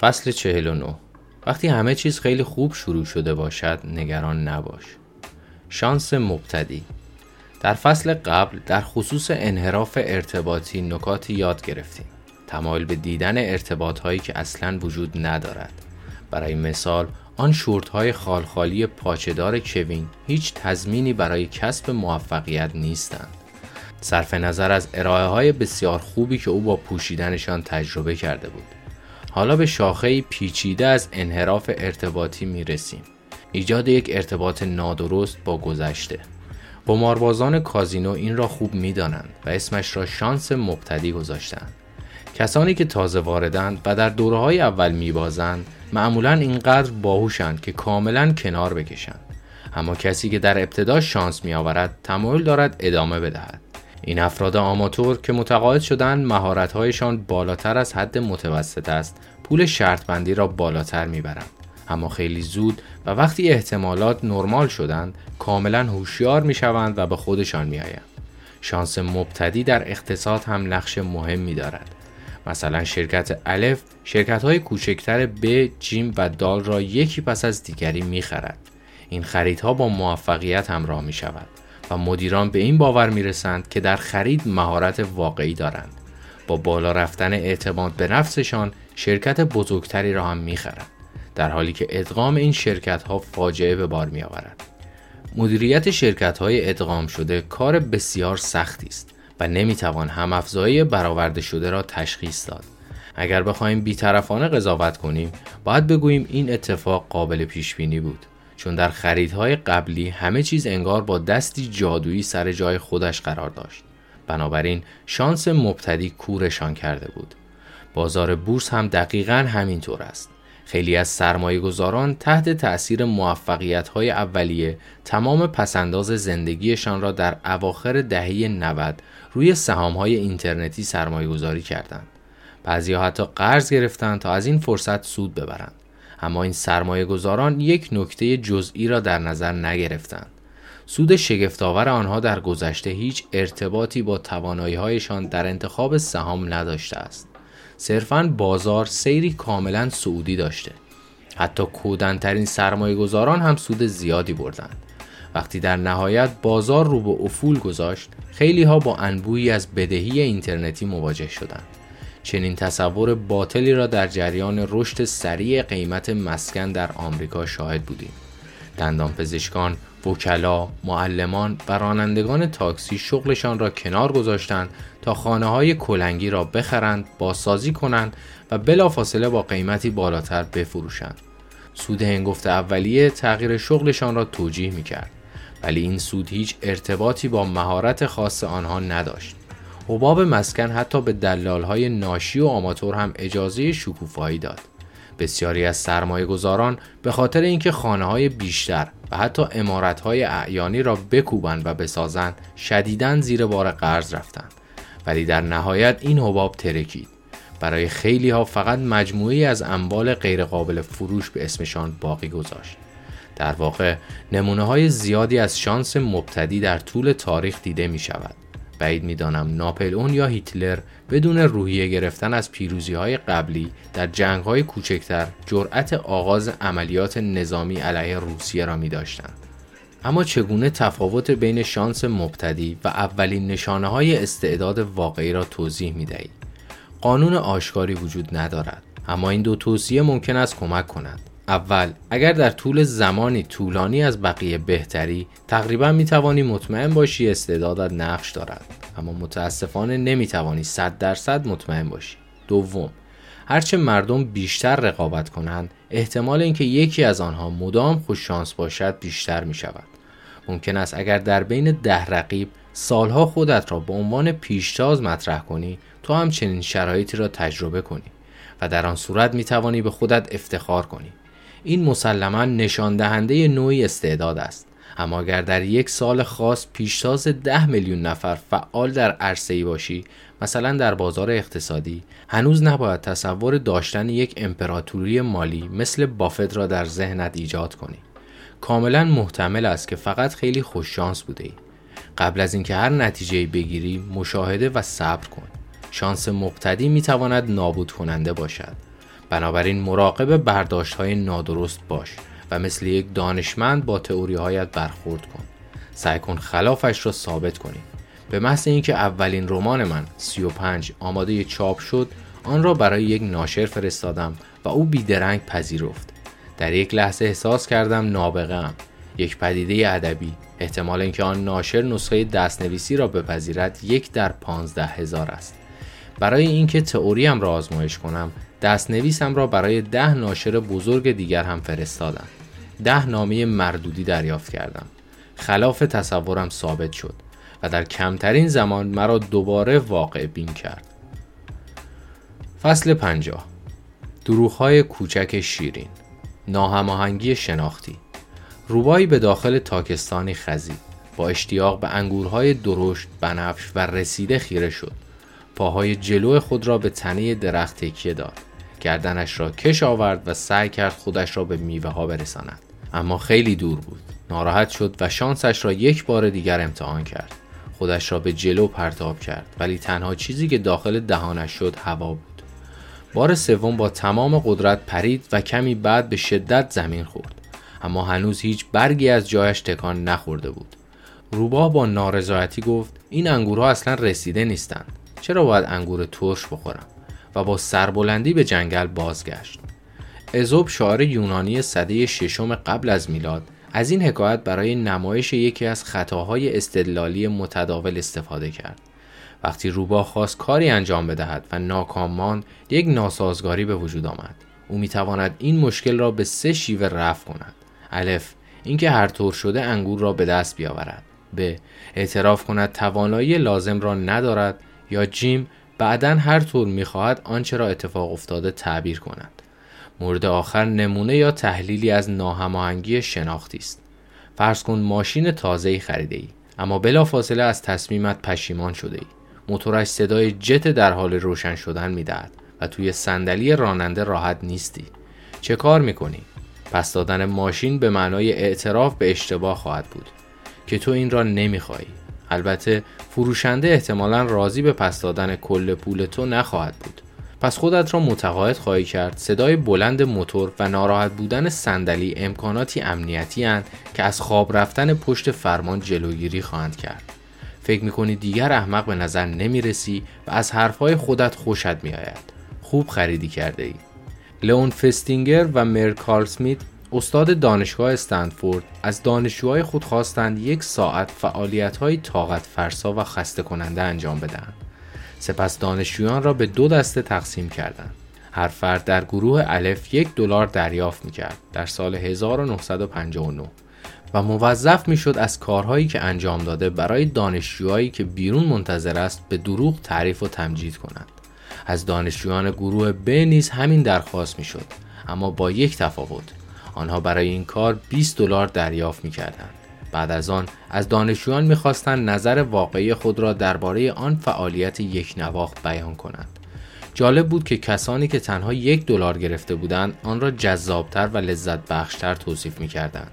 فصل 49 وقتی همه چیز خیلی خوب شروع شده باشد نگران نباش. شانس مبتدی. در فصل قبل در خصوص انحراف ارتباطی نکاتی یاد گرفتیم. تمایل به دیدن ارتباط هایی که اصلا وجود ندارد. برای مثال آن شورت های خالخالی پاچهدار کوین هیچ تضمینی برای کسب موفقیت نیستند. صرف نظر از ارائه های بسیار خوبی که او با پوشیدنشان تجربه کرده بود. حالا به شاخه پیچیده از انحراف ارتباطی می رسیم. ایجاد یک ارتباط نادرست با گذشته. قماربازان کازینو این را خوب می دانند و اسمش را شانس مبتدی گذاشتند. کسانی که تازه واردند و در دوره های اول می بازند معمولا اینقدر باهوشند که کاملا کنار بکشند. اما کسی که در ابتدا شانس می آورد تمایل دارد ادامه بدهد. این افراد آماتور که متقاعد شدن مهارت‌هایشان بالاتر از حد متوسط است. پول شرط بندی را بالاتر می‌برند. اما خیلی زود و وقتی احتمالات نرمال شدند کاملا هوشیار می‌شوند و به خودشان میآیند. شانس مبتدی در اقتصاد هم نقش مهمی دارد. مثلا شرکت الف شرکت های کوچکتر ب، جیم و دال را یکی پس از دیگری می‌خرد. این خریدها با موفقیت همراه می شود و مدیران به این باور می رسند که در خرید مهارت واقعی دارند با بالا رفتن اعتماد به نفسشان شرکت بزرگتری را هم می‌خرند در حالی که ادغام این شرکت ها فاجعه به بار می آورد. مدیریت شرکت های ادغام شده کار بسیار سختی است و نمی‌توان هم افزایی برآورده شده را تشخیص داد. اگر بخواهیم بیطرفانه قضاوت کنیم باید بگوییم این اتفاق قابل پیش بینی بود چون در خریدهای قبلی همه چیز انگار با دستی جادویی سر جای خودش قرار داشت بنابراین شانس مبتدی کورشان کرده بود بازار بورس هم دقیقا همینطور است خیلی از سرمایه گذاران تحت تأثیر موفقیت های اولیه تمام پسنداز زندگیشان را در اواخر دهه 90 روی سهام های اینترنتی سرمایه گذاری کردند. بعضی حتی قرض گرفتند تا از این فرصت سود ببرند. اما این سرمایه گذاران یک نکته جزئی را در نظر نگرفتند. سود شگفتآور آنها در گذشته هیچ ارتباطی با هایشان در انتخاب سهام نداشته است. صرفا بازار سیری کاملا سعودی داشته. حتی کودنترین سرمایه گذاران هم سود زیادی بردند. وقتی در نهایت بازار رو به افول گذاشت، خیلی ها با انبویی از بدهی اینترنتی مواجه شدند. چنین تصور باطلی را در جریان رشد سریع قیمت مسکن در آمریکا شاهد بودیم. دندان پزشکان، وکلا، معلمان و رانندگان تاکسی شغلشان را کنار گذاشتند تا خانه های کلنگی را بخرند، بازسازی کنند و بلافاصله با قیمتی بالاتر بفروشند. سود هنگفت اولیه تغییر شغلشان را توجیه می کرد. ولی این سود هیچ ارتباطی با مهارت خاص آنها نداشت. حباب مسکن حتی به دلال های ناشی و آماتور هم اجازه شکوفایی داد. بسیاری از سرمایه گذاران به خاطر اینکه خانه های بیشتر و حتی امارت های اعیانی را بکوبند و بسازند شدیداً زیر بار قرض رفتند. ولی در نهایت این حباب ترکید. برای خیلی ها فقط مجموعی از اموال غیرقابل فروش به اسمشان باقی گذاشت. در واقع نمونه های زیادی از شانس مبتدی در طول تاریخ دیده می شود بعید می‌دانم ناپلئون یا هیتلر بدون روحیه گرفتن از پیروزی های قبلی در جنگ های کوچکتر جرأت آغاز عملیات نظامی علیه روسیه را می داشتند. اما چگونه تفاوت بین شانس مبتدی و اولین نشانه های استعداد واقعی را توضیح می دهید؟ قانون آشکاری وجود ندارد اما این دو توصیه ممکن است کمک کنند اول اگر در طول زمانی طولانی از بقیه بهتری تقریبا می توانی مطمئن باشی استعدادت نقش دارد. اما متاسفانه نمی توانی 100 درصد مطمئن باشی. دوم هرچه مردم بیشتر رقابت کنند احتمال اینکه یکی از آنها مدام خوش شانس باشد بیشتر می شود ممکن است اگر در بین ده رقیب سالها خودت را به عنوان پیشتاز مطرح کنی تو هم چنین شرایطی را تجربه کنی و در آن صورت می توانی به خودت افتخار کنی. این مسلما نشان دهنده نوعی استعداد است. اما اگر در یک سال خاص پیشتاز ده میلیون نفر فعال در عرصه ای باشی مثلا در بازار اقتصادی هنوز نباید تصور داشتن یک امپراتوری مالی مثل بافت را در ذهنت ایجاد کنی. کاملا محتمل است که فقط خیلی خوششانس بوده ای. قبل از اینکه هر نتیجه بگیری مشاهده و صبر کن. شانس مبتدی می تواند نابود کننده باشد. بنابراین مراقب برداشت های نادرست باش و مثل یک دانشمند با تئوری هایت برخورد کن. سعی کن خلافش را ثابت کنی. به محض اینکه اولین رمان من 35 آماده چاپ شد آن را برای یک ناشر فرستادم و او بیدرنگ پذیرفت. در یک لحظه احساس کردم نابغه یک پدیده ادبی. احتمال اینکه آن ناشر نسخه دستنویسی را بپذیرد یک در پانزده هزار است. برای اینکه تئوریم را آزمایش کنم دستنویسم را برای ده ناشر بزرگ دیگر هم فرستادم. ده نامه مردودی دریافت کردم. خلاف تصورم ثابت شد و در کمترین زمان مرا دوباره واقع بین کرد. فصل پنجاه. دروغهای کوچک شیرین. ناهماهنگی شناختی. روبایی به داخل تاکستانی خزید. با اشتیاق به انگورهای درشت بنفش و رسیده خیره شد. پاهای جلو خود را به تنه درخت تکیه داد. گردنش را کش آورد و سعی کرد خودش را به میوه ها برساند. اما خیلی دور بود. ناراحت شد و شانسش را یک بار دیگر امتحان کرد. خودش را به جلو پرتاب کرد. ولی تنها چیزی که داخل دهانش شد هوا بود. بار سوم با تمام قدرت پرید و کمی بعد به شدت زمین خورد. اما هنوز هیچ برگی از جایش تکان نخورده بود. روباه با نارضایتی گفت این انگورها اصلا رسیده نیستند. چرا باید انگور ترش بخورم؟ و با سربلندی به جنگل بازگشت. ازوب شاعر یونانی صده ششم قبل از میلاد از این حکایت برای نمایش یکی از خطاهای استدلالی متداول استفاده کرد. وقتی روبا خواست کاری انجام بدهد و ناکام ماند یک ناسازگاری به وجود آمد. او می‌تواند این مشکل را به سه شیوه رفع کند. الف اینکه هر طور شده انگور را به دست بیاورد. ب اعتراف کند توانایی لازم را ندارد. یا جیم بعدا هر طور می‌خواهد آنچه را اتفاق افتاده تعبیر کند. مورد آخر نمونه یا تحلیلی از ناهماهنگی شناختی است. فرض کن ماشین تازه‌ای خریده ای اما بلافاصله از تصمیمت پشیمان شده ای موتورش صدای جت در حال روشن شدن می‌دهد و توی صندلی راننده راحت نیستی. چه کار می‌کنی؟ پس دادن ماشین به معنای اعتراف به اشتباه خواهد بود. که تو این را نمی‌خواهی البته فروشنده احتمالا راضی به پس دادن کل پول تو نخواهد بود. پس خودت را متقاعد خواهی کرد. صدای بلند موتور و ناراحت بودن صندلی امکاناتی امنیتی هن که از خواب رفتن پشت فرمان جلوگیری خواهند کرد. فکر می‌کنی دیگر احمق به نظر نمی‌رسی و از حرفهای خودت خوشت میآید. خوب خریدی کرده ای لئون فستینگر و مر کارل سمیت استاد دانشگاه استنفورد از دانشجوهای خود خواستند یک ساعت فعالیت های طاقت فرسا و خسته کننده انجام بدهند. سپس دانشجویان را به دو دسته تقسیم کردند. هر فرد در گروه الف یک دلار دریافت می کرد در سال 1959 و موظف می شد از کارهایی که انجام داده برای دانشجوهایی که بیرون منتظر است به دروغ تعریف و تمجید کنند. از دانشجویان گروه ب نیز همین درخواست می شد اما با یک تفاوت آنها برای این کار 20 دلار دریافت می کردند. بعد از آن از دانشجویان می‌خواستند نظر واقعی خود را درباره آن فعالیت یک نواخت بیان کنند. جالب بود که کسانی که تنها یک دلار گرفته بودند آن را جذابتر و لذت بخشتر توصیف می کردند.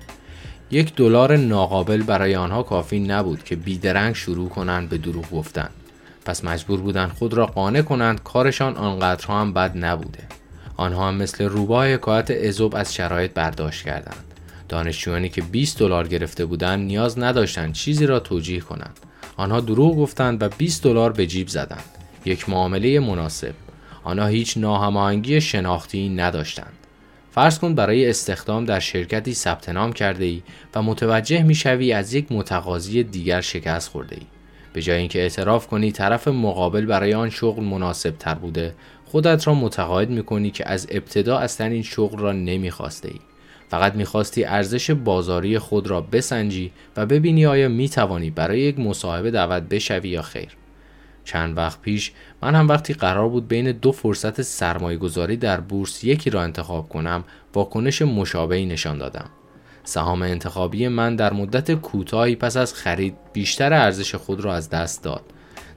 یک دلار ناقابل برای آنها کافی نبود که بیدرنگ شروع کنند به دروغ گفتن. پس مجبور بودند خود را قانع کنند کارشان آنقدرها هم بد نبوده. آنها هم مثل روباه حکایت ازوب از شرایط برداشت کردند. دانشجویانی که 20 دلار گرفته بودند نیاز نداشتند چیزی را توجیه کنند. آنها دروغ گفتند و 20 دلار به جیب زدند. یک معامله مناسب. آنها هیچ ناهماهنگی شناختی نداشتند. فرض کن برای استخدام در شرکتی ثبت نام کرده ای و متوجه می از یک متقاضی دیگر شکست خورده ای. به جای اینکه اعتراف کنی طرف مقابل برای آن شغل مناسب تر بوده خودت را متقاعد می‌کنی که از ابتدا اصلا این شغل را نمی‌خواسته ای. فقط می‌خواستی ارزش بازاری خود را بسنجی و ببینی آیا می‌توانی برای یک مصاحبه دعوت بشوی یا خیر. چند وقت پیش من هم وقتی قرار بود بین دو فرصت سرمایه گذاری در بورس یکی را انتخاب کنم واکنش مشابهی نشان دادم. سهام انتخابی من در مدت کوتاهی پس از خرید بیشتر ارزش خود را از دست داد.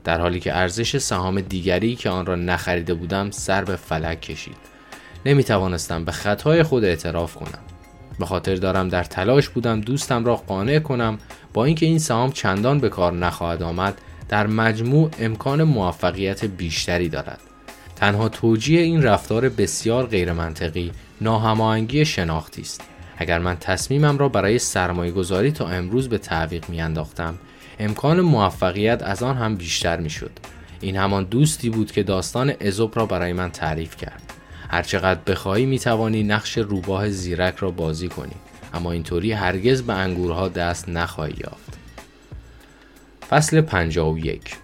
در حالی که ارزش سهام دیگری که آن را نخریده بودم سر به فلک کشید. نمی توانستم به خطای خود اعتراف کنم. به خاطر دارم در تلاش بودم دوستم را قانع کنم با اینکه این سهام چندان به کار نخواهد آمد در مجموع امکان موفقیت بیشتری دارد. تنها توجیه این رفتار بسیار غیرمنطقی ناهماهنگی شناختی است. اگر من تصمیمم را برای سرمایه گذاری تا امروز به تعویق میانداختم امکان موفقیت از آن هم بیشتر می‌شد. این همان دوستی بود که داستان ازوب را برای من تعریف کرد. هرچقدر بخواهی می‌توانی نقش روباه زیرک را بازی کنی اما اینطوری هرگز به انگورها دست نخواهی یافت. فصل 51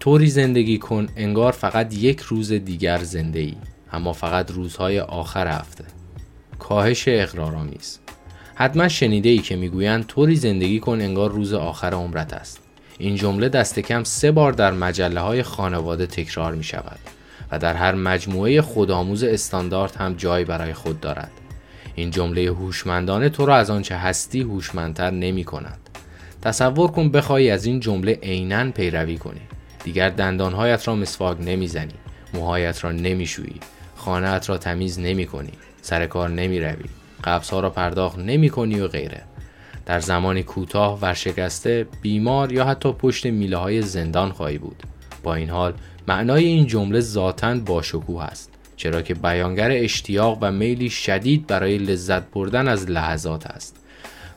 طوری زندگی کن انگار فقط یک روز دیگر زنده ای اما فقط روزهای آخر هفته. کاهش اقرارآمیز. حتما شنیده ای که می‌گویند طوری زندگی کن انگار روز آخر عمرت است. این جمله دست کم سه بار در مجله های خانواده تکرار می شود و در هر مجموعه خودآموز استاندارد هم جای برای خود دارد. این جمله هوشمندانه تو را از آنچه هستی هوشمندتر نمی کند تصور کن بخواهی از این جمله عینا پیروی کنی. دیگر دندانهایت را مسواک نمی‌زنی. موهایت را نمیشویی. خانهات را تمیز نمی کنی سر کار نمی روی قبض ها را پرداخت نمی کنی و غیره. در زمانی کوتاه ورشکسته بیمار یا حتی پشت میله های زندان خواهی بود. با این حال معنای این جمله ذاتا باشکوه است. چرا که بیانگر اشتیاق و میلی شدید برای لذت بردن از لحظات است.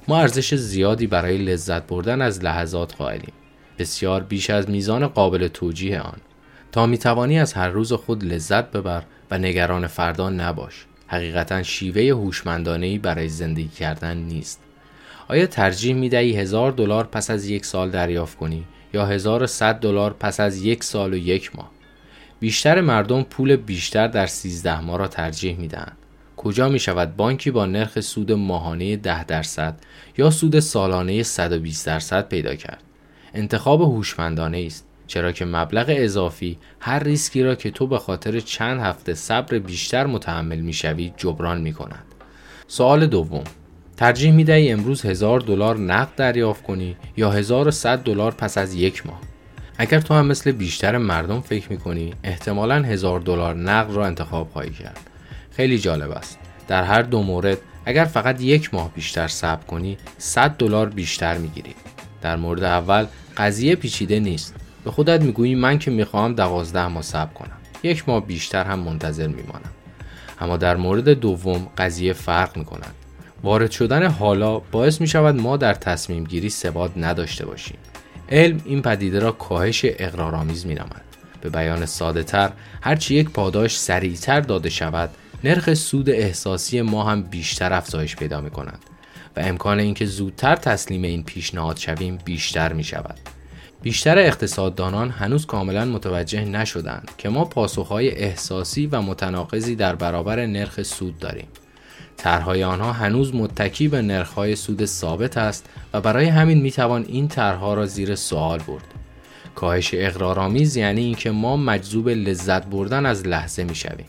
ما ارزش زیادی برای لذت بردن از لحظات قائلیم. بسیار بیش از میزان قابل توجیه آن. تا می توانی از هر روز خود لذت ببر و نگران فردا نباش. حقیقتا شیوه هوشمندانه برای زندگی کردن نیست. آیا ترجیح می دهی هزار دلار پس از یک سال دریافت کنی یا 1100 دلار پس از یک سال و یک ماه؟ بیشتر مردم پول بیشتر در 13 ماه را ترجیح می دهند. کجا می شود بانکی با نرخ سود ماهانه 10 درصد یا سود سالانه 120 درصد پیدا کرد؟ انتخاب هوشمندانه است. چرا که مبلغ اضافی هر ریسکی را که تو به خاطر چند هفته صبر بیشتر متحمل می‌شوی جبران می کند. سوال دوم. ترجیح می دهی امروز هزار دلار نقد دریافت کنی یا 1100 دلار پس از یک ماه؟ اگر تو هم مثل بیشتر مردم فکر می کنی احتمالا هزار دلار نقد را انتخاب خواهی کرد. خیلی جالب است. در هر دو مورد اگر فقط یک ماه بیشتر صبر کنی 100 دلار بیشتر می گیری در مورد اول قضیه پیچیده نیست. به خودت می‌گویی من که می‌خواهم دوازده ماه صبر کنم یک ماه بیشتر هم منتظر میمانم اما در مورد دوم قضیه فرق می‌کند وارد شدن حالا باعث می شود ما در تصمیم گیری ثبات نداشته باشیم علم این پدیده را کاهش اقرارآمیز می نامد. به بیان ساده تر هرچی یک پاداش سریعتر داده شود نرخ سود احساسی ما هم بیشتر افزایش پیدا می کند و امکان اینکه زودتر تسلیم این پیشنهاد شویم بیشتر می شود. بیشتر اقتصاددانان هنوز کاملا متوجه نشدند که ما پاسخهای احساسی و متناقضی در برابر نرخ سود داریم. طرحهای آنها هنوز متکی به نرخهای سود ثابت است و برای همین می‌توان این طرحها را زیر سوال برد. کاهش اقرارآمیز یعنی اینکه ما مجذوب لذت بردن از لحظه می‌شویم.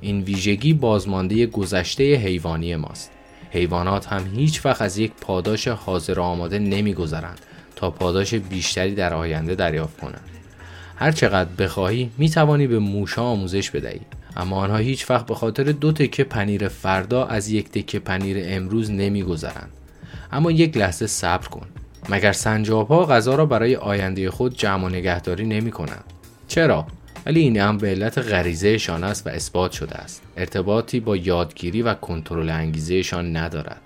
این ویژگی بازمانده گذشته حیوانی ماست. حیوانات هم هیچ وقت از یک پاداش حاضر آماده نمیگذرند تا پاداش بیشتری در آینده دریافت کنند. هر چقدر بخواهی می توانی به موشا آموزش بدهی. اما آنها هیچ وقت به خاطر دو تکه پنیر فردا از یک تکه پنیر امروز نمیگذرند. اما یک لحظه صبر کن. مگر سنجاب ها غذا را برای آینده خود جمع و نگهداری نمی کنند چرا؟ ولی این هم به علت غریزهشان است و اثبات شده است. ارتباطی با یادگیری و کنترل انگیزهشان ندارد.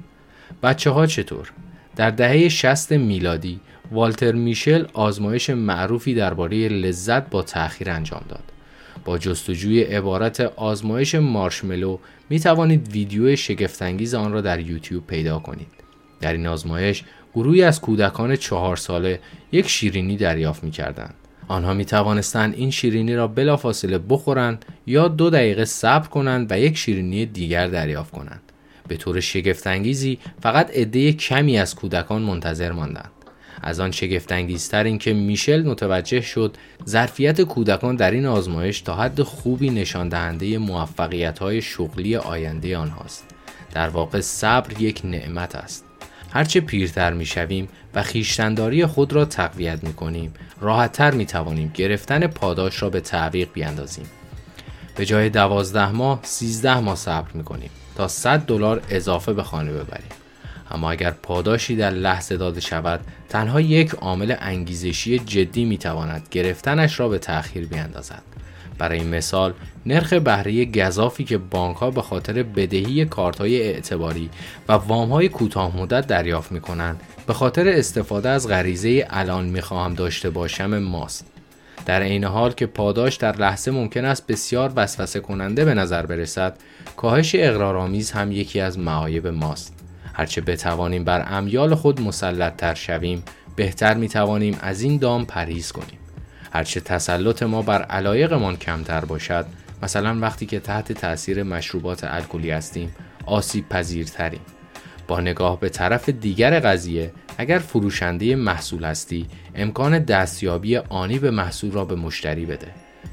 بچه ها چطور؟ در دهه 60 میلادی والتر میشل آزمایش معروفی درباره لذت با تأخیر انجام داد با جستجوی عبارت آزمایش مارشملو می توانید ویدیو شگفتانگیز آن را در یوتیوب پیدا کنید. در این آزمایش گروهی از کودکان چهار ساله یک شیرینی دریافت می کردند. آنها می توانستند این شیرینی را بلافاصله بخورند یا دو دقیقه صبر کنند و یک شیرینی دیگر دریافت کنند. به طور شگفتانگیزی فقط عده کمی از کودکان منتظر ماندند. از آن شگفتانگیزتر اینکه میشل متوجه شد ظرفیت کودکان در این آزمایش تا حد خوبی نشان دهنده موفقیت های شغلی آینده آنهاست. در واقع صبر یک نعمت است. هرچه پیرتر می شویم و خیشتنداری خود را تقویت می کنیم راحتتر می توانیم گرفتن پاداش را به تعویق بیاندازیم. به جای دوازده ماه سیزده ماه صبر می کنیم تا 100 دلار اضافه به خانه ببریم. اما اگر پاداشی در لحظه داده شود تنها یک عامل انگیزشی جدی می‌تواند گرفتنش را به تأخیر بیاندازد برای مثال نرخ بهره گذافی که بانک ها به خاطر بدهی کارت های اعتباری و وام های کوتاه مدت دریافت می کنند به خاطر استفاده از غریزه الان می خواهم داشته باشم ماست. در عین حال که پاداش در لحظه ممکن است بسیار وسوسه کننده به نظر برسد، کاهش اقرارآمیز هم یکی از معایب ماست. هرچه بتوانیم بر امیال خود مسلط تر شویم، بهتر می توانیم از این دام پرهیز کنیم. هرچه تسلط ما بر علایقمان کمتر باشد، مثلا وقتی که تحت تاثیر مشروبات الکلی هستیم آسیب پذیرتریم. با نگاه به طرف دیگر قضیه اگر فروشنده محصول هستی امکان دستیابی آنی به محصول را به مشتری بده.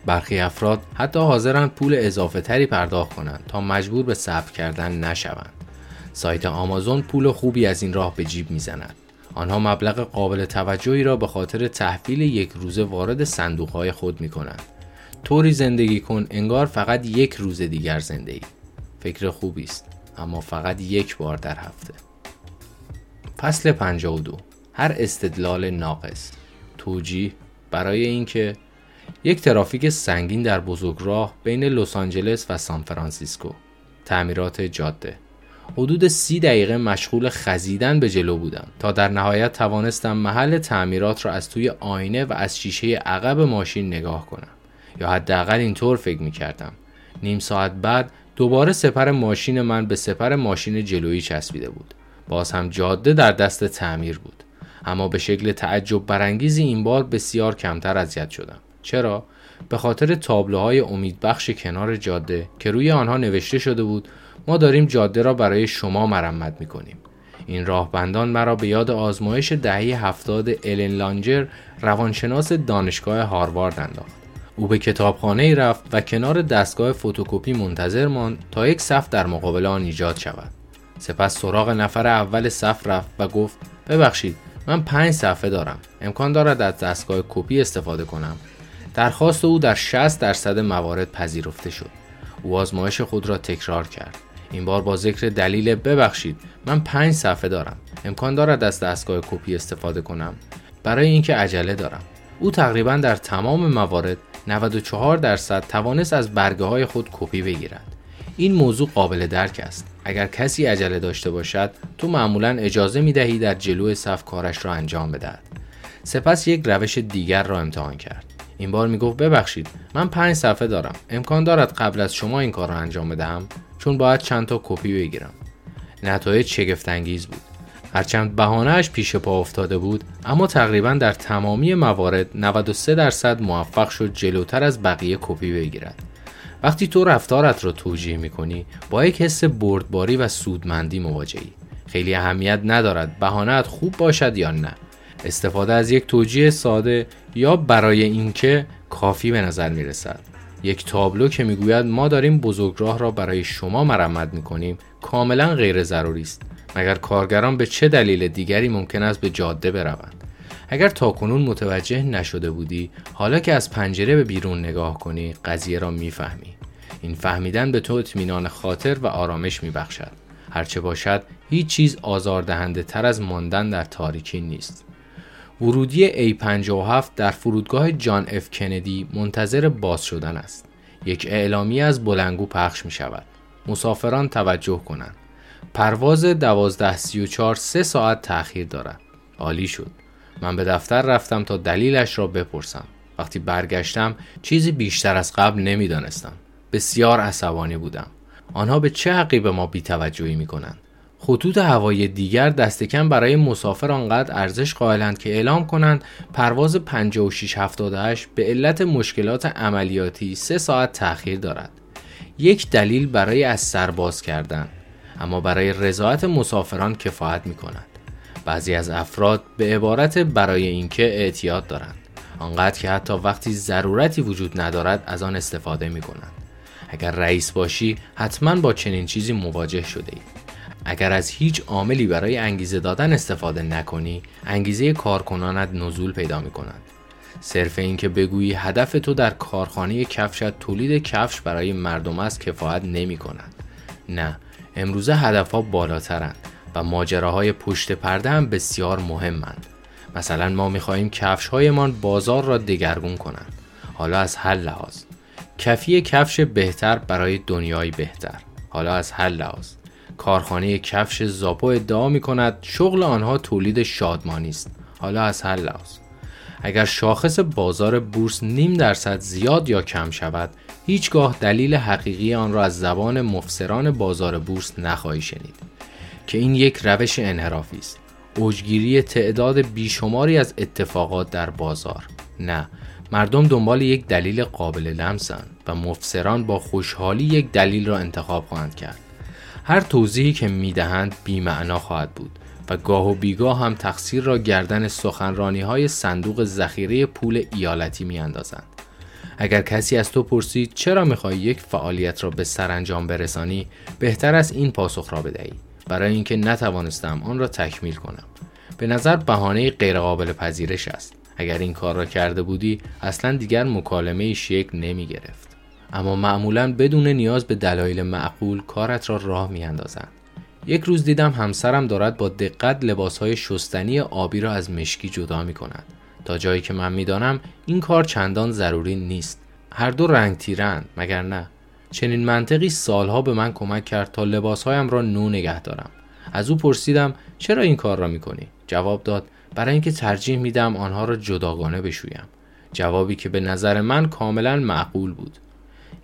برخی افراد حتی حاضرند پول اضافه تری پرداخت کنند تا مجبور به صرف کردن نشوند. سایت آمازون پول خوبی از این راه به جیب می‌زند. آنها مبلغ قابل توجهی را به خاطر تحویل یک روزه وارد صندوق خود می کنند طوری زندگی کن انگار فقط یک روز دیگر زندگی. فکر خوبی است اما فقط یک بار در هفته. فصل 52 هر استدلال ناقص. توجیه برای اینکه یک ترافیک سنگین در بزرگراه بین لس آنجلس و سان فرانسیسکو. تعمیرات جاده. حدود سی دقیقه مشغول خزیدن به جلو بودم تا در نهایت توانستم محل تعمیرات را از توی آینه و از شیشه عقب ماشین نگاه کنم یا حداقل اینطور فکر می کردم. نیم ساعت بعد دوباره سپر ماشین من به سپر ماشین جلویی چسبیده بود. باز هم جاده در دست تعمیر بود. اما به شکل تعجب برانگیزی این بار بسیار کمتر اذیت شدم. چرا؟ به خاطر تابلوهای امیدبخش کنار جاده که روی آنها نوشته شده بود ما داریم جاده را برای شما مرمت می کنیم. این راهبندان مرا به یاد آزمایش دهه هفتاد الن لانجر روانشناس دانشگاه هاروارد انداخت. او به کتابخانه ای رفت و کنار دستگاه فتوکپی منتظر ماند تا یک صف در مقابل آن ایجاد شود. سپس سراغ نفر اول صف رفت و گفت ببخشید من پنج صفحه دارم. امکان دارد از دستگاه کپی استفاده کنم. درخواست او در 60 درصد موارد پذیرفته شد. او آزمایش خود را تکرار کرد. این بار با ذکر دلیل ببخشید من پنج صفحه دارم. امکان دارد از دستگاه کپی استفاده کنم. برای اینکه عجله دارم. او تقریبا در تمام موارد 94 درصد توانست از برگه های خود کپی بگیرد. این موضوع قابل درک است. اگر کسی عجله داشته باشد، تو معمولا اجازه می دهی در جلو صف کارش را انجام بدهد. سپس یک روش دیگر را امتحان کرد. این بار می گفت ببخشید من پنج صفحه دارم. امکان دارد قبل از شما این کار را انجام بدهم چون باید چند تا کپی بگیرم. نتایج شگفتانگیز بود. هرچند بهانهش پیش پا افتاده بود اما تقریبا در تمامی موارد 93 درصد موفق شد جلوتر از بقیه کپی بگیرد وقتی تو رفتارت را توجیه می کنی با یک حس بردباری و سودمندی مواجهی خیلی اهمیت ندارد بهانهت خوب باشد یا نه استفاده از یک توجیه ساده یا برای اینکه کافی به نظر می رسد یک تابلو که می‌گوید ما داریم بزرگراه را برای شما مرمت می کنیم کاملا غیر ضروری است. مگر کارگران به چه دلیل دیگری ممکن است به جاده بروند؟ اگر تاکنون متوجه نشده بودی حالا که از پنجره به بیرون نگاه کنی قضیه را می‌فهمی. این فهمیدن به تو اطمینان خاطر و آرامش میبخشد. هرچه باشد هیچ چیز آزاردهنده تر از ماندن در تاریکی نیست. ورودی A57 در فرودگاه جان اف کندی منتظر باز شدن است یک اعلامی از بلنگو پخش می شود مسافران توجه کنند پرواز 1234 سه ساعت تأخیر دارد. عالی شد. من به دفتر رفتم تا دلیلش را بپرسم. وقتی برگشتم چیزی بیشتر از قبل نمی‌دانستم. بسیار عصبانی بودم. آنها به چه حقی به ما بیتوجهی می کنند؟ خطوط هوایی دیگر دست کم برای مسافر آنقدر ارزش قائلند که اعلام کنند پرواز 5678 به علت مشکلات عملیاتی سه ساعت تأخیر دارد. یک دلیل برای از سرباز کردن اما برای رضایت مسافران کفایت می کند. بعضی از افراد به عبارت برای اینکه اعتیاد دارند آنقدر که حتی وقتی ضرورتی وجود ندارد از آن استفاده می کنند. اگر رئیس باشی حتما با چنین چیزی مواجه شده ای. اگر از هیچ عاملی برای انگیزه دادن استفاده نکنی انگیزه کارکنانت نزول پیدا می کند. صرف اینکه بگویی هدف تو در کارخانه کفشت تولید کفش برای مردم است کفایت نمی کند. نه امروزه هدفها بالاترند و ماجراهای پشت پرده هم بسیار مهمند. مثلا ما می‌خواهیم کفش هایمان بازار را دگرگون کنند. حالا از هر لحاظ کفی کفش بهتر برای دنیای بهتر حالا از هر لحاظ کارخانه کفش زاپو ادعا می کند شغل آنها تولید شادمانی است. حالا از هر لحاظ. اگر شاخص بازار بورس نیم درصد زیاد یا کم شود هیچگاه دلیل حقیقی آن را از زبان مفسران بازار بورس نخواهی شنید که این یک روش انحرافی است. اوجگیری تعداد بیشماری از اتفاقات در بازار. نه مردم دنبال یک دلیل قابل لمسند و مفسران با خوشحالی یک دلیل را انتخاب خواهند کرد. هر توضیحی که می‌دهند بیمعنا خواهد بود و گاه و بیگاه هم تقصیر را گردن سخنرانی های صندوق ذخیره پول ایالتی میاندازند. اگر کسی از تو پرسید چرا می‌خواهی یک فعالیت را به سرانجام برسانی بهتر است این پاسخ را بدهی. برای اینکه نتوانستم آن را تکمیل کنم. به نظر بهانه غیرقابل پذیرش است. اگر این کار را کرده بودی اصلا دیگر مکالمه شکل نمی گرفت اما معمولا بدون نیاز به دلایل معقول کارت را راه می اندازند. یک روز دیدم همسرم دارد با دقت لباسهای شستنی آبی را از مشکی جدا می کند. تا جایی که من می‌دانم این کار چندان ضروری نیست. هر دو رنگ تیرند مگر نه؟ چنین منطقی سالها به من کمک کرد تا لباسهایم را نو نگه دارم. از او پرسیدم چرا این کار را می کنی؟ جواب داد برای اینکه ترجیح میدم آنها را جداگانه بشویم. جوابی که به نظر من کاملا معقول بود.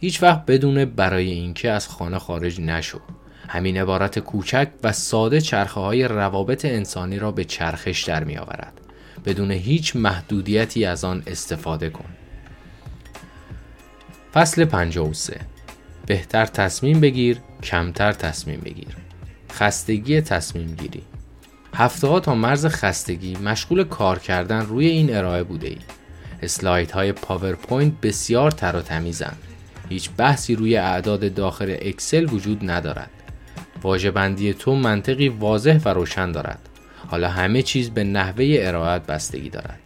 هیچ وقت بدون برای اینکه از خانه خارج نشو. همین عبارت کوچک و ساده چرخه های روابط انسانی را به چرخش در می آورد. بدون هیچ محدودیتی از آن استفاده کن. فصل 53 بهتر تصمیم بگیر، کمتر تصمیم بگیر. خستگی تصمیم گیری هفته ها تا مرز خستگی مشغول کار کردن روی این ارائه بوده ای. اسلاید های پاورپوینت بسیار تر و تمیزند. هیچ بحثی روی اعداد داخل اکسل وجود ندارد. واژه بندی تو منطقی واضح و روشن دارد. حالا همه چیز به نحوه ارائت بستگی دارد.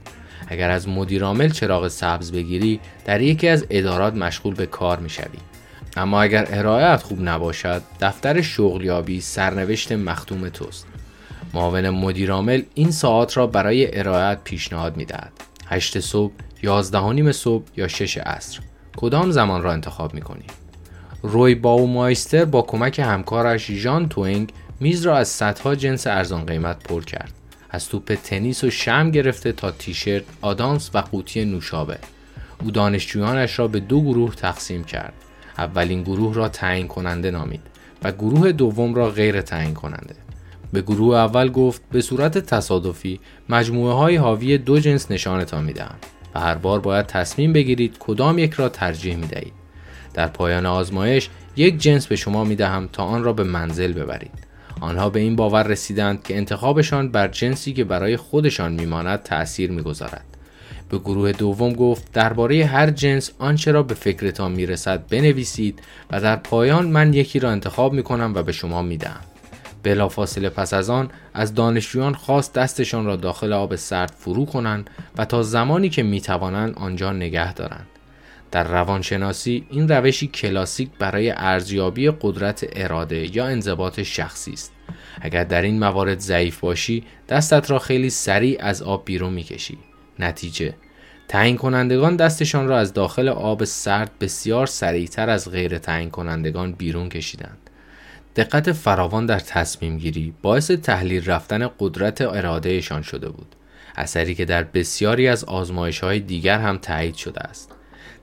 اگر از مدیرعامل چراغ سبز بگیری در یکی از ادارات مشغول به کار می‌شوی اما اگر ارائهت خوب نباشد دفتر شغلیابی سرنوشت مختوم توست معاون مدیرعامل این ساعت را برای ارائهت پیشنهاد می‌دهد 8 صبح 11 نیم صبح یا 6 عصر کدام زمان را انتخاب می کنی؟ روی باومایستر با کمک همکارش ژان توینگ میز را از صدها جنس ارزان قیمت پر کرد. از توپ تنیس و شم گرفته تا تیشرت آدانس و قوطی نوشابه. او دانشجویانش را به دو گروه تقسیم کرد. اولین گروه را تعیین کننده نامید و گروه دوم را غیر تعیین کننده به گروه اول گفت به صورت تصادفی مجموعه های حاوی دو جنس نشانتان می‌دهم. هر بار باید تصمیم بگیرید کدام یک را ترجیح می دهید. در پایان آزمایش یک جنس به شما می دهم تا آن را به منزل ببرید. آنها به این باور رسیدند که انتخابشان بر جنسی که برای خودشان میماند تأثیر می‌گذارد. به گروه دوم گفت درباره هر جنس آنچه را به فکرتان می‌رسد بنویسید و در پایان من یکی را انتخاب می کنم و به شما می‌دهم. بلافاصله پس از آن از دانشجویان خواست دستشان را داخل آب سرد فرو کنند و تا زمانی که می توانند آنجا نگه دارند. در روانشناسی این روشی کلاسیک برای ارزیابی قدرت اراده یا انضباط شخصی است. اگر در این موارد ضعیف باشی دستت را خیلی سریع از آب بیرون می‌کشی. نتیجه تعیین کنندگان دستشان را از داخل آب سرد بسیار سریعتر از غیر تعیین کنندگان بیرون کشیدند. دقت فراوان در تصمیم گیری باعث تحلیل رفتن قدرت ارادهشان شده بود. اثری که در بسیاری از آزمایش های دیگر هم تایید شده است.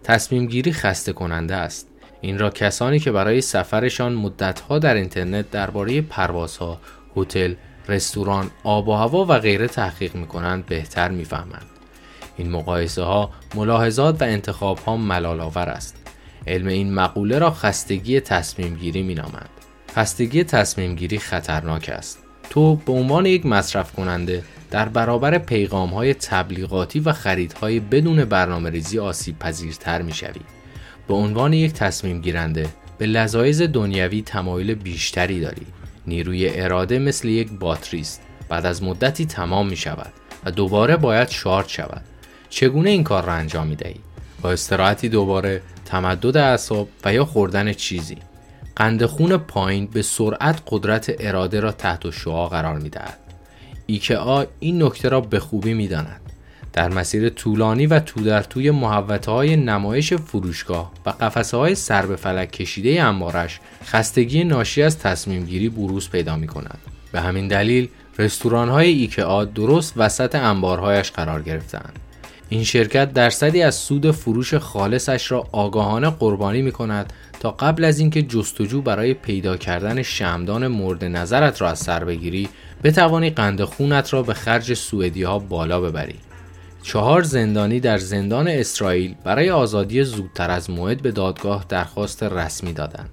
تصمیم گیری خسته کننده است. این را کسانی که برای سفرشان مدتها در اینترنت درباره پروازها، هتل، رستوران، آب و هوا و غیره تحقیق می کنند بهتر می‌فهمند. این مقایسه ها، ملاحظات و انتخاب ها ملال آور است. علم این مقوله را خستگی تصمیم گیری می نامند. خستگی تصمیم گیری خطرناک است. تو به عنوان یک مصرف کننده در برابر پیغام های تبلیغاتی و خریدهای بدون برنامه ریزی آسیب پذیرتر می شوی. به عنوان یک تصمیم گیرنده به لذایز دنیوی تمایل بیشتری داری. نیروی اراده مثل یک باتری است. بعد از مدتی تمام می شود و دوباره باید شارژ شود. چگونه این کار را انجام می دهی؟ با استراحتی دوباره تمدد اعصاب و یا خوردن چیزی قند خون پایین به سرعت قدرت اراده را تحت شعا قرار می دهد. ایکا این نکته را به خوبی می داند. در مسیر طولانی و تو در توی محوطه های نمایش فروشگاه و قفسه های سر به فلک کشیده انبارش خستگی ناشی از تصمیم گیری بروز پیدا می کند. به همین دلیل رستوران های ایکئا درست وسط انبارهایش قرار گرفتند. این شرکت درصدی از سود فروش خالصش را آگاهانه قربانی می کند تا قبل از اینکه جستجو برای پیدا کردن شمدان مورد نظرت را از سر بگیری بتوانی قند خونت را به خرج سوئدی ها بالا ببری. چهار زندانی در زندان اسرائیل برای آزادی زودتر از موعد به دادگاه درخواست رسمی دادند.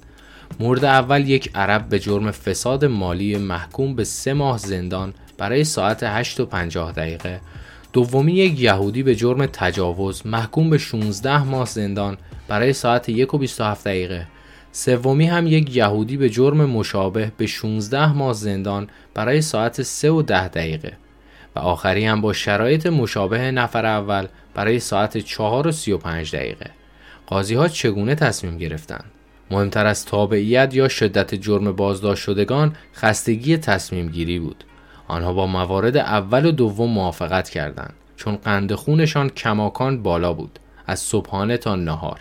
مورد اول یک عرب به جرم فساد مالی محکوم به سه ماه زندان برای ساعت 8 و 50 دقیقه دومی یک یهودی به جرم تجاوز محکوم به 16 ماه زندان برای ساعت 1 و 27 دقیقه. سومی هم یک یهودی به جرم مشابه به 16 ماه زندان برای ساعت 3 و 10 دقیقه. و آخری هم با شرایط مشابه نفر اول برای ساعت 4 و 35 دقیقه. قاضی ها چگونه تصمیم گرفتند؟ مهمتر از تابعیت یا شدت جرم بازداشت شدگان خستگی تصمیم گیری بود. آنها با موارد اول و دوم موافقت کردند چون قند خونشان کماکان بالا بود از صبحانه تا نهار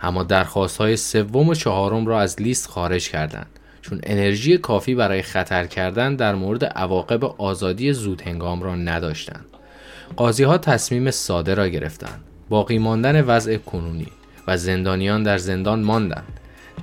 اما درخواست های سوم و چهارم را از لیست خارج کردند چون انرژی کافی برای خطر کردن در مورد عواقب آزادی زود هنگام را نداشتند. قاضی ها تصمیم ساده را گرفتند. باقی ماندن وضع کنونی و زندانیان در زندان ماندند.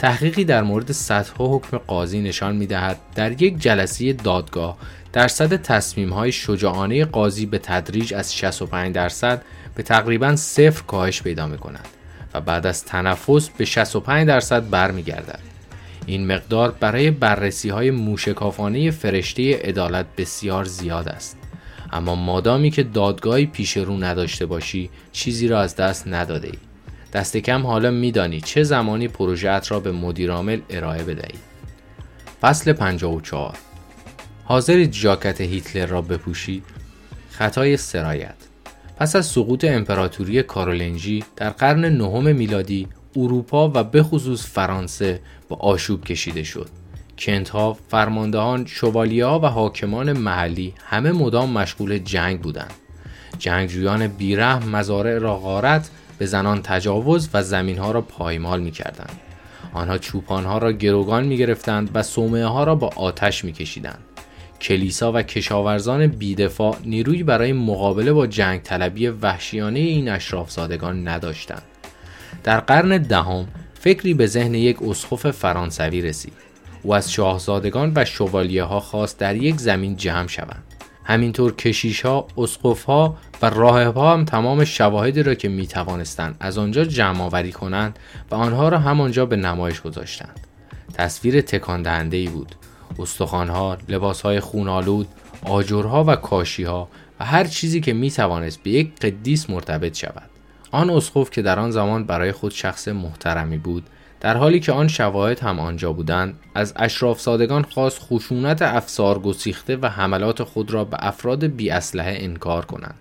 تحقیقی در مورد سطح حکم قاضی نشان می دهد در یک جلسه دادگاه درصد تصمیم های شجاعانه قاضی به تدریج از 65 درصد به تقریبا صفر کاهش پیدا می کند و بعد از تنفس به 65 درصد برمیگردد. این مقدار برای بررسی های موشکافانه فرشته عدالت بسیار زیاد است. اما مادامی که دادگاهی پیش رو نداشته باشی چیزی را از دست نداده ای. دست کم حالا میدانی چه زمانی پروژهت را به مدیرعامل ارائه بدهی. فصل 54 حاضرید جاکت هیتلر را بپوشید؟ خطای سرایت پس از سقوط امپراتوری کارولنجی در قرن نهم میلادی اروپا و به خصوص فرانسه با آشوب کشیده شد. کنت ها، فرماندهان، شوالیه ها و حاکمان محلی همه مدام مشغول جنگ بودند. جنگجویان بیرحم مزارع را غارت به زنان تجاوز و زمین ها را پایمال می کردند. آنها چوپان ها را گروگان می گرفتند و سومه ها را با آتش می کشیدند. کلیسا و کشاورزان بیدفاع نیروی برای مقابله با جنگ طلبی وحشیانه این اشرافزادگان نداشتند. در قرن دهم فکری به ذهن یک اسقف فرانسوی رسید. او از شاهزادگان و شوالیه ها خواست در یک زمین جمع شوند. همینطور کشیش ها، اسقف ها و راهب ها هم تمام شواهدی را که می توانستند از آنجا جمع آوری کنند و آنها را همانجا به نمایش گذاشتند. تصویر تکان دهنده ای بود. استخوانها، لباسهای خونالود، آجرها و کاشیها و هر چیزی که می توانست به یک قدیس مرتبط شود. آن اسقف که در آن زمان برای خود شخص محترمی بود در حالی که آن شواهد هم آنجا بودند از اشراف سادگان خواست خشونت افسار گسیخته و حملات خود را به افراد بی اسلحه انکار کنند.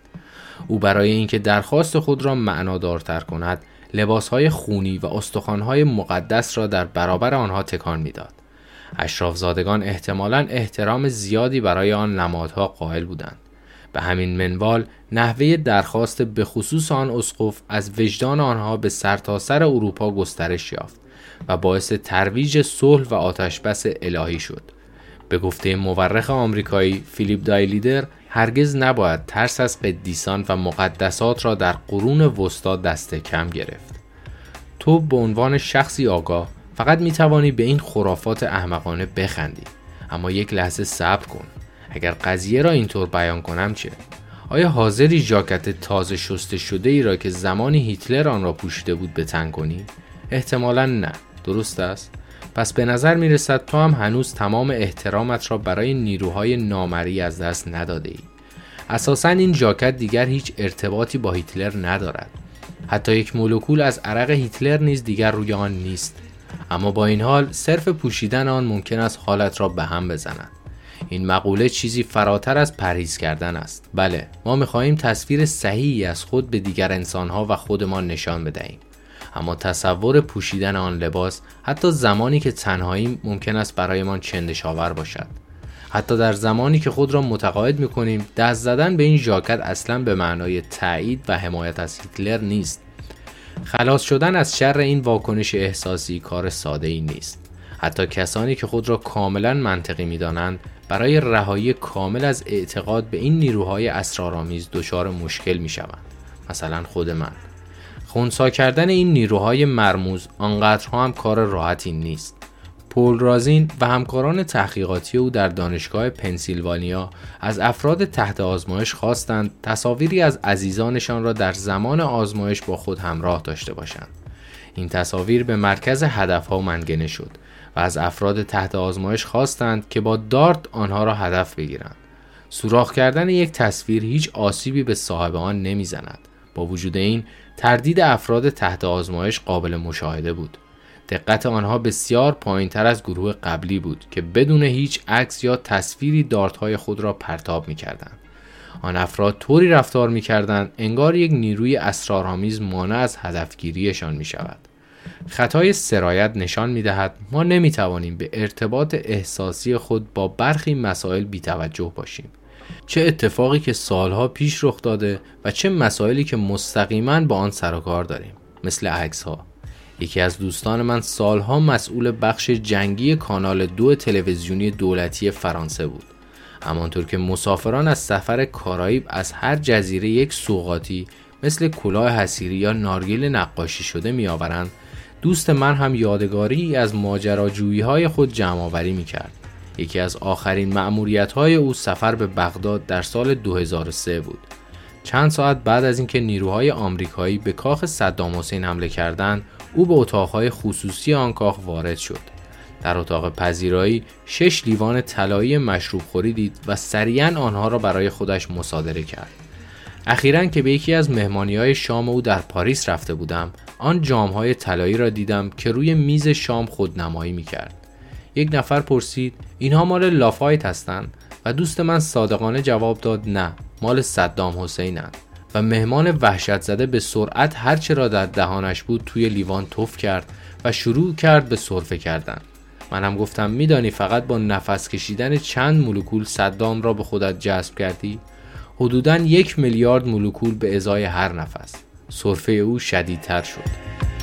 او برای اینکه درخواست خود را معنادارتر کند لباسهای خونی و استخوانهای مقدس را در برابر آنها تکان می‌داد. اشرافزادگان احتمالا احترام زیادی برای آن نمادها قائل بودند. به همین منوال نحوه درخواست به خصوص آن اسقف از وجدان آنها به سرتاسر سر اروپا گسترش یافت. و باعث ترویج صلح و آتشبس الهی شد. به گفته مورخ آمریکایی فیلیپ دایلیدر هرگز نباید ترس از قدیسان و مقدسات را در قرون وسطا دست کم گرفت. تو به عنوان شخصی آگاه فقط می توانی به این خرافات احمقانه بخندی. اما یک لحظه صبر کن. اگر قضیه را اینطور بیان کنم چه؟ آیا حاضری ژاکت تازه شسته شده ای را که زمانی هیتلر آن را پوشیده بود بتن کنی؟ احتمالا نه. درست است پس به نظر می رسد تو هم هنوز تمام احترامت را برای نیروهای نامری از دست نداده ای. اساسا این جاکت دیگر هیچ ارتباطی با هیتلر ندارد. حتی یک مولکول از عرق هیتلر نیز دیگر روی آن نیست. اما با این حال صرف پوشیدن آن ممکن است حالت را به هم بزند. این مقوله چیزی فراتر از پرهیز کردن است. بله، ما می‌خواهیم تصویر صحیحی از خود به دیگر انسانها و خودمان نشان بدهیم. اما تصور پوشیدن آن لباس حتی زمانی که تنهایی ممکن است برایمان چندشاور باشد. حتی در زمانی که خود را متقاعد می کنیم دست زدن به این ژاکت اصلا به معنای تایید و حمایت از هیتلر نیست. خلاص شدن از شر این واکنش احساسی کار ساده ای نیست. حتی کسانی که خود را کاملا منطقی می دانند برای رهایی کامل از اعتقاد به این نیروهای اسرارآمیز دچار مشکل می شوند مثلا خود من. خونسا کردن این نیروهای مرموز آنقدرها هم کار راحتی نیست پول رازین و همکاران تحقیقاتی او در دانشگاه پنسیلوانیا از افراد تحت آزمایش خواستند تصاویری از عزیزانشان را در زمان آزمایش با خود همراه داشته باشند. این تصاویر به مرکز هدفها منگنه شد و از افراد تحت آزمایش خواستند که با دارت آنها را هدف بگیرند. سوراخ کردن یک تصویر هیچ آسیبی به صاحب آن نمی‌زند. با وجود این تردید افراد تحت آزمایش قابل مشاهده بود. دقت آنها بسیار پایین تر از گروه قبلی بود که بدون هیچ عکس یا تصویری دارتهای خود را پرتاب می کردند. آن افراد طوری رفتار می کردند انگار یک نیروی اسرارآمیز مانع از هدفگیریشان می شود. خطای سرایت نشان می دهد ما نمی توانیم به ارتباط احساسی خود با برخی مسائل بیتوجه باشیم. چه اتفاقی که سالها پیش رخ داده و چه مسائلی که مستقیما با آن سر و کار داریم مثل عکس ها یکی از دوستان من سالها مسئول بخش جنگی کانال دو تلویزیونی دولتی فرانسه بود همانطور که مسافران از سفر کارائیب از هر جزیره یک سوقاتی مثل کلاه حسیری یا نارگیل نقاشی شده میآورند دوست من هم یادگاری از ماجراجویی های خود جمع آوری می کرد. یکی از آخرین معمولیت های او سفر به بغداد در سال 2003 بود. چند ساعت بعد از اینکه نیروهای آمریکایی به کاخ صدام حسین حمله کردند، او به اتاقهای خصوصی آن کاخ وارد شد. در اتاق پذیرایی شش لیوان طلایی مشروب خوری دید و سریعا آنها را برای خودش مصادره کرد. اخیرا که به یکی از مهمانی های شام او در پاریس رفته بودم آن جام های طلایی را دیدم که روی میز شام خودنمایی می کرد. یک نفر پرسید اینها مال لافایت هستند و دوست من صادقانه جواب داد نه مال صدام حسینند و مهمان وحشت زده به سرعت هرچه را در دهانش بود توی لیوان توف کرد و شروع کرد به سرفه کردن. منم گفتم میدانی فقط با نفس کشیدن چند مولکول صدام را به خودت جذب کردی؟ حدودا یک میلیارد مولکول به ازای هر نفس. سرفه او شدیدتر شد.